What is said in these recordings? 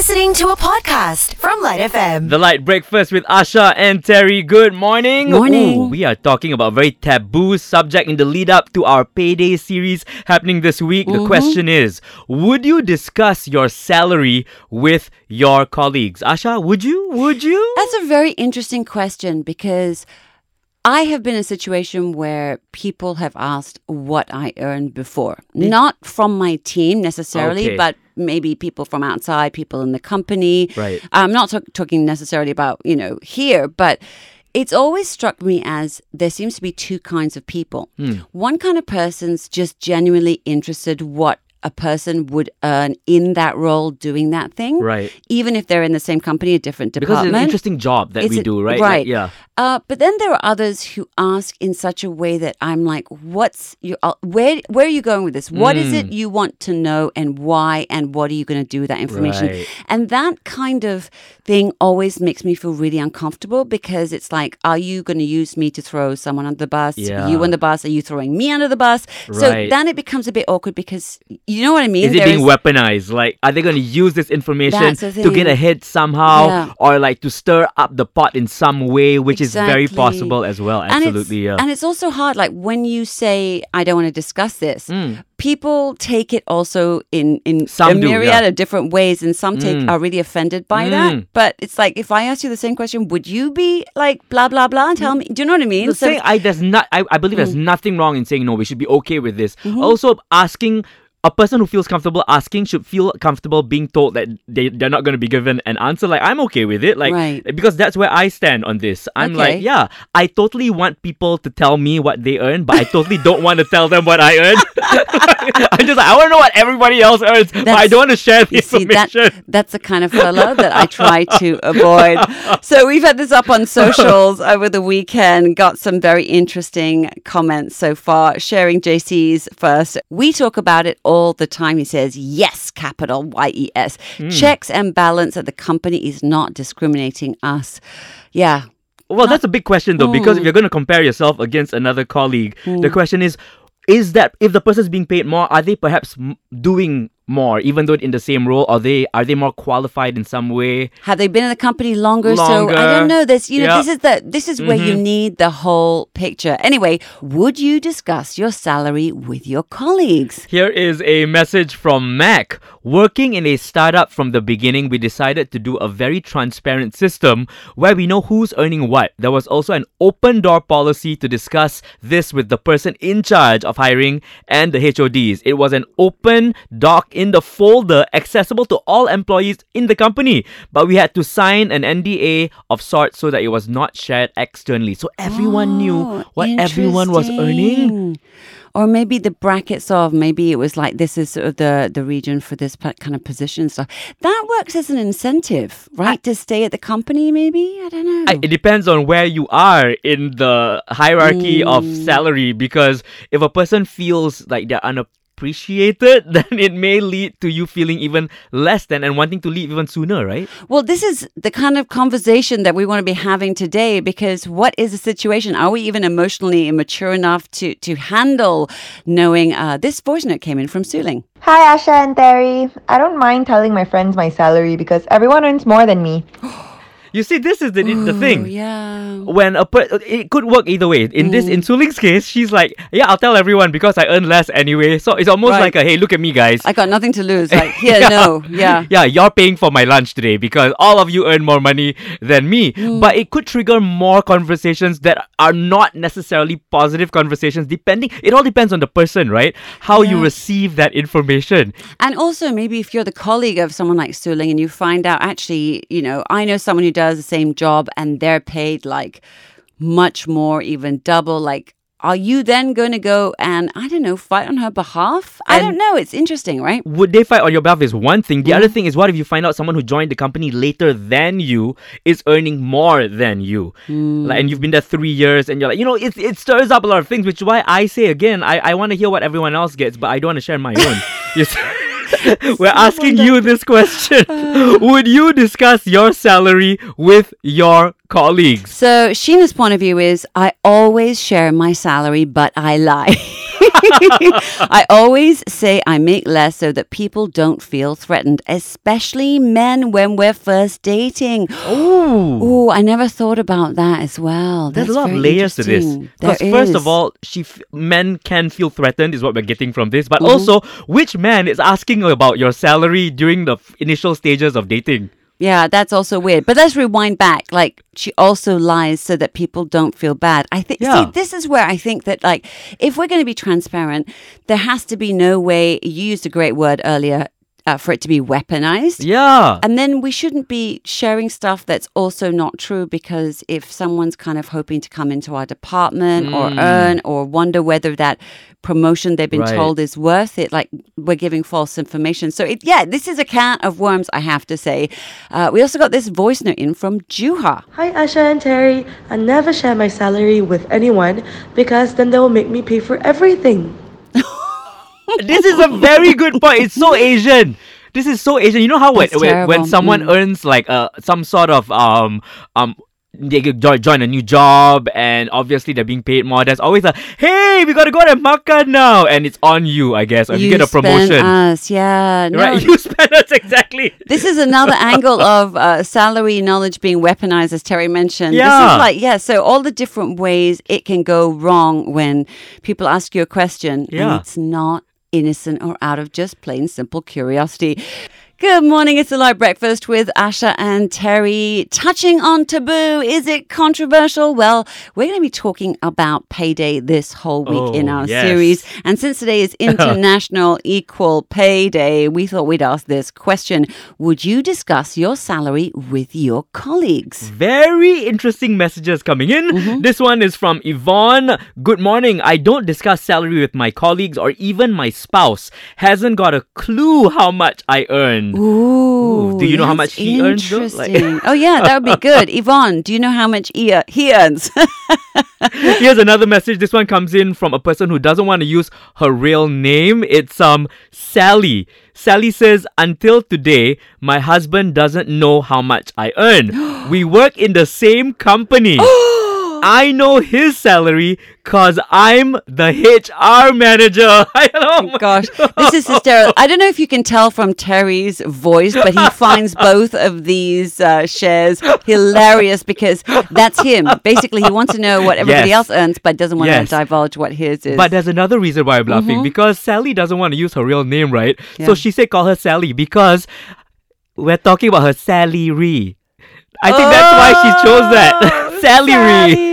listening to a podcast from LITE FM. The LITE Breakfast with Asha and Terry. Good morning. Morning. Ooh, we are talking about a very taboo subject in the lead up to our payday series happening this week. Mm-hmm. The question is Would you discuss your salary with your colleagues? Asha, would you? Would you? That's a very interesting question because I have been in a situation where people have asked what I earned before. Not from my team necessarily, Okay. but maybe people from outside, people in the company. Right. I'm not talk- talking necessarily about, you know, here, but it's always struck me as there seems to be two kinds of people. Hmm. One kind of person's just genuinely interested what a person would earn in that role doing that thing. Right. Even if they're in the same company, a different department. Because it's an interesting job that It's we a- do, right? Right. Like, yeah. Uh, but then there are others who ask in such a way that I'm like, "What's your? Uh, where where are you going with this? What is Hmm. it you want to know, and why, and what are you going to do with that information?" Right. And that kind of thing always makes me feel really uncomfortable because it's like, "Are you going to use me to throw someone under the bus? Yeah. You on the bus? Are you throwing me under the bus?" So then it becomes a bit awkward because you know what I mean. Is it There being weaponized? Like, are they going to use this information to get ahead somehow, Yeah. or like to stir up the pot in some way, which is very possible as well. And Absolutely, yeah. And it's also hard, like when you say, I don't want to discuss this, people take it also in, in Some a do, myriad yeah. of different ways, and some take are really offended by Mm. that. But it's like, if I ask you the same question, would you be like, blah, blah, blah, and tell me? Do you know what I mean? The saying, I there's not I, I believe Mm. there's nothing wrong in saying no. We should be okay with this. Mm-hmm. Also, asking a person who feels comfortable asking should feel comfortable being told that they they're not going to be given an answer. Like I'm okay with it. Like Right. because that's where I stand on this. I'm Okay. like, yeah, I totally want people to tell me what they earn, but I totally don't want to tell them what I earn. I'm just like I want to know what everybody else earns, but I don't want to share the see, that, information. that's the kind of fellow that I try to avoid. So we've had this up on socials over the weekend, got some very interesting comments so far. Sharing JC's first. We talk about it all the time. He says, yes, capital Y E S. Hmm. Checks and balance that the company is not discriminating us. Yeah. Well, that's a big question though, because if hmm. you're going to compare yourself against another colleague, the hmm. question is, is that if the person is being paid more, are they perhaps doing more, even though in the same role? Are they are they more qualified in some way? Have they been in the company longer? So I don't know. This, you know, Yeah. this is the this is where you mm-hmm. need the whole picture. Anyway, would you discuss your salary with your colleagues? Here is a message from Mac. Working in a startup from the beginning, we decided to do a very transparent system where we know who's earning what. There was also an open door policy to discuss this with the person in charge of hiring and the HODs. It was an open doc in the folder accessible to all employees in the company, but we had to sign an NDA of sorts so that it was not shared externally. So everyone knew Oh, what everyone was earning. Or maybe the brackets of maybe it was like this is sort of the the region for this kind of position stuff. That works as an incentive, right? to stay at the company, maybe I don't know. I, it depends on where you are in the hierarchy of Mm. salary because if a person feels like they're unappreciated then it may lead to you feeling even less than and wanting to leave even sooner right Well, this is the kind of conversation that we want to be having today because what is the situation? Are we even emotionally immature enough to, to handle knowing uh, this voice note came in from Suling? Hi, Asha and Terry. I don't mind telling my friends my salary because everyone earns more than me. you see this is the, the Oh, thing yeah. when a per- it could work either way. In this, Mm. in Suling's case, she's like, "Yeah, I'll tell everyone because I earn less anyway." So it's almost Right. like a, "Hey, look at me, guys." I got nothing to lose. Like, here, no. Yeah. yeah, you're paying for my lunch today because all of you earn more money than me. Mm. But it could trigger more conversations that are not necessarily positive conversations, depending. It all depends on the person, right? How you receive that information. And also, maybe if you're the colleague of someone like Suling and you find out, actually, you know, I know someone who does the same job and they're paid like much more, even double. Like, are you then going to go and, I don't know, fight on her behalf? I don't know. It's interesting, right? Would they fight on your behalf is one thing. The other Mm. thing is, what if you find out someone who joined the company later than you is earning more than you, Mm. like, and you've been there three years, and you're like, you know, it it stirs up a lot of things. Which is why I say again, I I want to hear what everyone else gets, but I don't want to share my own. You see? We're asking you this question: uh. Would you discuss your salary with your colleagues? So, Sheena's point of view is I always share my salary, but I lie. I always say I make less so that people don't feel threatened, especially men when we're first dating. Ooh. Oh, I never thought about that as well. There's That's a lot of layers to this. Because first of all, she f- men can feel threatened is what we're getting from this. But Mm-hmm. also, which man is asking about your salary during the f- initial stages of dating? Yeah, that's also weird. But let's rewind back. Like she also lies so that people don't feel bad. I think Yeah. see this is where I think that like if we're going to be transparent, there has to be no way you used a great word earlier uh, for it to be weaponized. Yeah. And then we shouldn't be sharing stuff that's also not true because if someone's kind of hoping to come into our department or earn or wonder whether that promotion they've been Right. told is worth it, like we're giving false information. So, it, yeah, this is a can of worms, I have to say. Uh, we also got this voice note in from Juha. Hi Asha and Terry. I never share my salary with anyone because then they will make me pay for everything. This is a very good point. It's so Asian. This is so Asian. You know how when, when, when someone Mm. earns like uh, some sort of um um they join, join a new job and obviously they're being paid more. There's always a hey, we gotta go to makan now, and it's on you, I guess. Or if you, get a promotion, us, yeah. No, right? You spend us exactly. This is another angle of uh, salary knowledge being weaponized, as Terry mentioned. Yeah. This is like, yeah, so all the different ways it can go wrong when people ask you a question Yeah. and it's not innocent or out of just plain simple curiosity. Good morning. It's the LITE breakfast with Asha and Terry. Touching on taboo. Is it controversial? Well, we're going to be talking about payday this whole week in Oh, our yes. series. And since today is International Equal Pay Day, we thought we'd ask this question Would you discuss your salary with your colleagues? Very interesting messages coming in. Mm-hmm. This one is from Yvonne. Good morning. I don't discuss salary with my colleagues or even my spouse. Hasn't got a clue how much I earn. Ooh, do you know how much he earns, though? Like- oh, yeah, that would be good. Yvonne, do you know how much he, uh, he earns? Here's another message. This one comes in from a person who doesn't want to use her real name. It's um Sally. Sally says, "Until today, my husband doesn't know how much I earn. we work in the same company." I know his salary cause I'm the HR manager. I know. Gosh, this is hysterical. I don't know if you can tell from Terry's voice, but he finds both of these uh, shares hilarious because that's him. Basically, he wants to know what everybody Yes. else earns, but doesn't want Yes. to divulge what his is. But there's another reason why I'm laughing because Sally doesn't want to use her real name, right? Mm-hmm. Yeah. So she said call her Sally because we're talking about her salary. I think that's why she chose that. salary. Salary.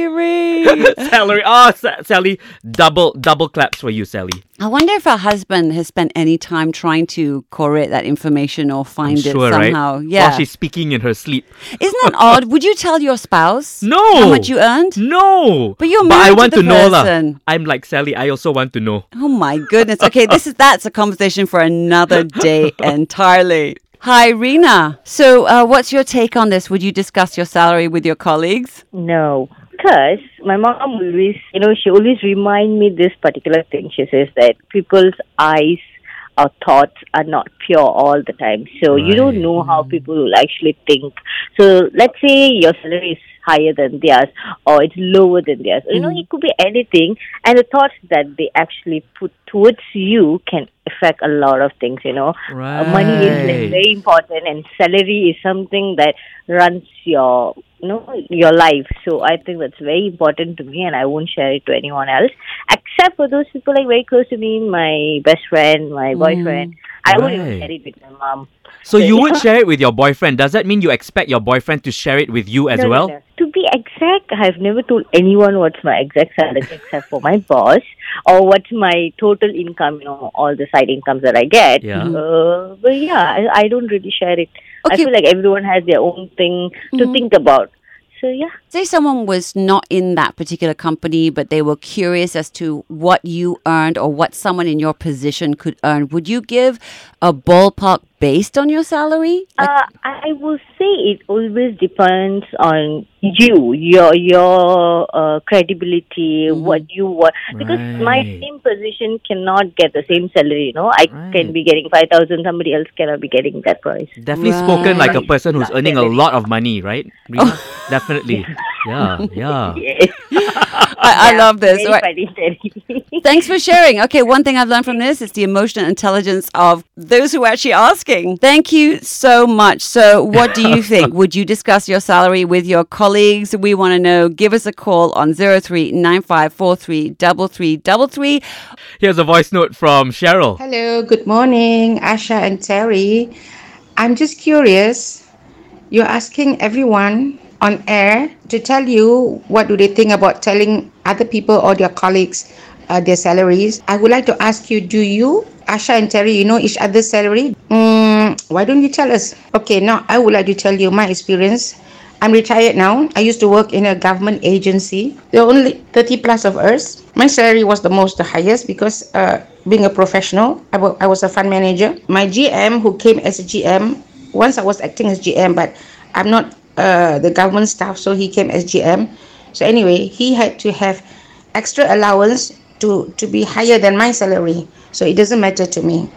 salary. Oh, Sa- Sally, double double claps for you, Sally. I wonder if her husband has spent any time trying to correlate that information or find it sure, right? somehow. Yeah. While she's speaking in her sleep. Isn't that odd? Would you tell your spouse No. how much you earned? No. But you're I married to want the to know lah. person. I'm like Sally. I also want to know. Oh my goodness. Okay, this is that's a conversation for another day entirely. Hi, Rena. So, uh, what's your take on this? Would you discuss your salary with your colleagues? No, because my mom always, you know, she always remind me this particular thing. She says that people's eyes or thoughts are not pure all the time. So you don't know how mm. people will actually think. So let's say your salary is higher than theirs or it's lower than theirs. You know, it could be anything. And the thoughts that they actually put towards you can affect a lot of things, you know. Uh, money is like, very important and salary is something that runs your you know your life so i think that's very important to me and i won't share it to anyone else except for those people like very close to me my best friend my boyfriend i wouldn't share it with my mom So you would Yeah. share it with your boyfriend. Does that mean you expect your boyfriend to share it with you as No, no, well? no. To be exact, I've never told anyone what's my exact salary except for my boss or what's my total income, you know, all the side incomes that I get. Yeah. Uh, but yeah, I, I don't really share it. I feel like everyone has their own thing to think about. Yeah. Say someone was not in that particular company, but they were curious as to what you earned or what someone in your position could earn. Would you give a ballpark based on your salary? Like- Uh, I will say it always depends on you, your your uh, credibility, what you want. Because my same position cannot get the same salary. You know, I Right. can be getting five thousand. Somebody else cannot be getting that price. Definitely spoken like a person who's earning a lot of money, right? Rina? Definitely. Yeah, yeah. Yes. I, I love this. Very Right. funny, Terry. Thanks for sharing. Okay, one thing I've learned from this is the emotional intelligence of those who are actually asking. Thank you so much. So, what do you think? Would you discuss your salary with your colleagues? We want to know. Give us a call on 0395433333. Here's a voice note from Cheryl. Hello, good morning, Asha and Terry. I'm just curious. You're asking everyone on air to tell you what do they think about telling other people or their colleagues uh, their salaries. I would like to ask you, do you, Asha and Terry, you know each other's salary? Mm, why don't you tell us? Okay, now I would like to tell you my experience. I'm retired now. I used to work in a government agency. There were only 30 plus of us. My salary was the most, the highest, because uh, being a professional, I I was a fund manager. My GM, who came as a GM, once I was acting as GM, but I'm not uh, the government staff, so he came as GM. So anyway, he had to have extra allowance to, to be higher than my salary. So it doesn't matter to me.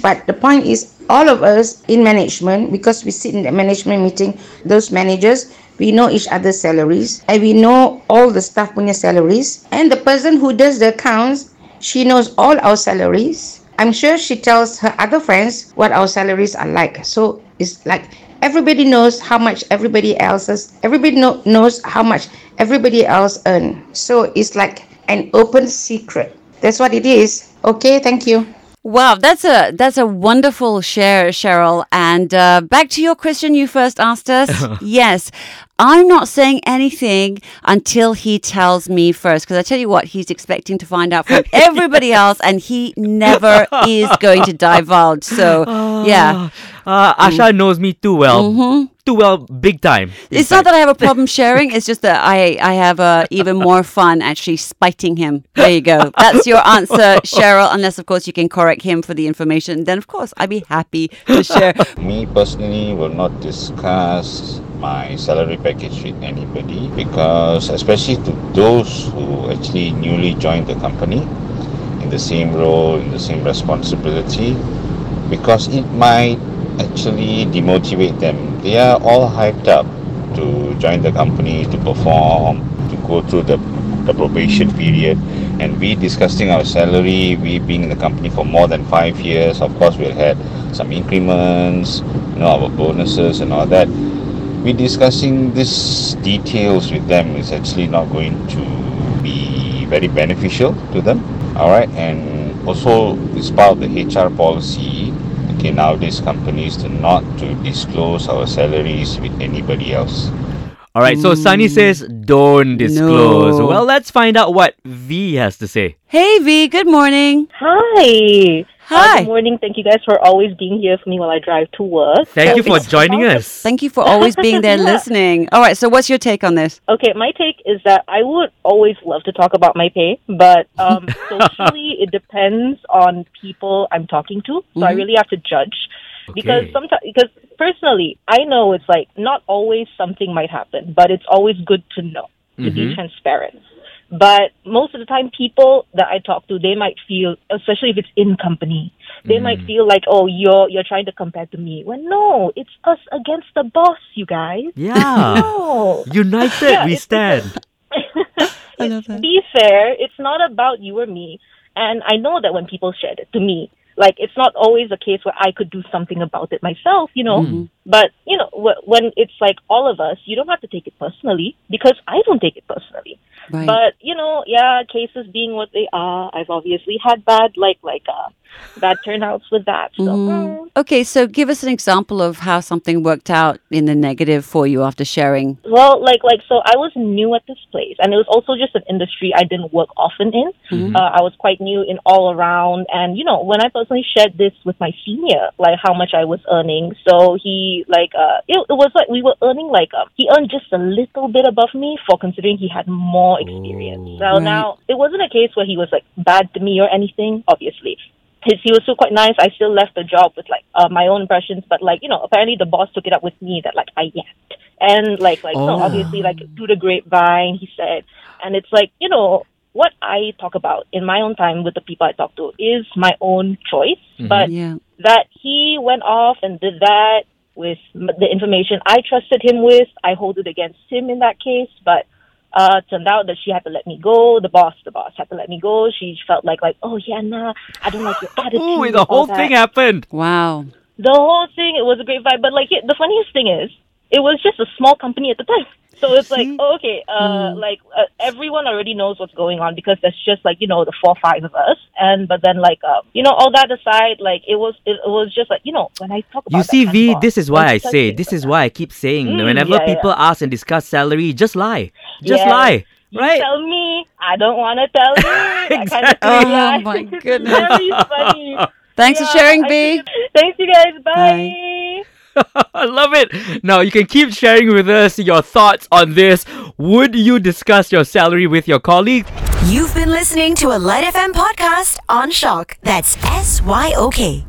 But the point is, all of us in management, because we sit in the management meeting, those managers, we know each other's salaries and we know all the staff punya salaries. And the person who does the accounts, she knows all our salaries. I'm sure she tells her other friends what our salaries are like. So it's like everybody knows how much everybody else's, everybody know, knows how much everybody else earn. So it's like an open secret. That's what it is. Okay, thank you. Wow, that's a that's a wonderful share, Cheryl. And uh, back to your question you first asked us. yes, I'm not saying anything until he tells me first, because I tell you what, he's expecting to find out from everybody else, and he never is going to divulge. So, yeah, Uh, Asha knows me too well. Too well, big time. in Mm-hmm. it's not that I have a problem sharing. It's just that I I have uh, even more fun actually spiting him. There you go. That's your answer, Cheryl. Unless of course you can correct him for the information, then of course I'd be happy to share. Me personally will not discuss my salary package with anybody because, especially to those who actually newly joined the company in the same role, in the same responsibility, because it might actually demotivate them. They are all hyped up to join the company, to perform, to go through the, the probation period. And we discussing our salary, we being in the company for more than five years, of course, we've had some increments, you know, our bonuses and all that. We discussing these details with them is actually not going to be very beneficial to them. All right, and also it's part of the HR policy okay nowadays companies to not to disclose our salaries with anybody else All right, so Sunny mm. says don't disclose. No. Well, let's find out what V has to say. Hey V, good morning. Hi. Hi. Uh, good morning. Thank you guys for always being here for me while I drive to work. Thank you for joining about- us. Thank you for always being there listening. All right, so what's your take on this? Okay, my take is that I would always love to talk about my pay, but um, socially it depends on people I'm talking to. So I really have to judge because Okay. sometimes because personally I know it's like not always something might happen, but it's always good to know to be transparent. But most of the time, people that I talk to, they might feel, especially if it's in company, they might feel like, oh, you're you're trying to compare to me. When no, it's us against the boss, you guys. Yeah. No. United Yeah, we it's- stand. I love that. be fair, it's not about you or me. And I know that when people shared it to me, like it's not always a case where I could do something about it myself, you know. Mm-hmm. But you know, wh- when it's like all of us, you don't have to take it personally because I don't take it personally. Right. But you know, yeah, cases being what they are, I've obviously had bad like like uh bad turnouts with that. So mm. Okay, so give us an example of how something worked out in the negative for you after sharing. Well, like like so, I was new at this place, and it was also just an industry I didn't work often in. Uh, I was quite new in all around, and you know, when I personally shared this with my senior, like how much I was earning, so he like uh, it, it was like we were earning like uh, he earned just a little bit above me for considering he had more experience. So Right. now it wasn't a case where he was like bad to me or anything, obviously his, he was still quite nice. I still left the job with like uh, my own impressions, but like you know, apparently the boss took it up with me that like I yapped and like like so Oh. obviously like through the grapevine he said, and it's like you know what I talk about in my own time with the people I talk to is my own choice, but Yeah. that he went off and did that with the information I trusted him with, I hold it against him in that case, but. Uh, turned out that she had to let me go. The boss, the boss had to let me go. She felt like, like, oh yeah, nah, I don't like your attitude. Ooh, the whole that. thing happened. Wow. The whole thing, it was a great vibe. But like, the funniest thing is, it was just a small company at the time. So it's like, oh, okay, uh, Hmm. like uh, everyone already knows what's going on because there's just like you know the four five of us, and but then like uh, you know all that aside, like it was it, it was just like you know when I talk about You see, kind of V, boss, this is why I say, this is that, why I keep saying, Mm, whenever yeah, people yeah. ask and discuss salary, just lie. Just Yeah. lie. you Right? tell me, I don't want to tell you. That kind of Exactly. Oh, my goodness. Funny. Thanks Yeah, for sharing, I B. Thanks, you guys. Bye. Bye. I love it. Now you can keep sharing with us your thoughts on this. Would you discuss your salary with your colleague? You've been listening to a LITE FM podcast on SYOK. That's S Y O K.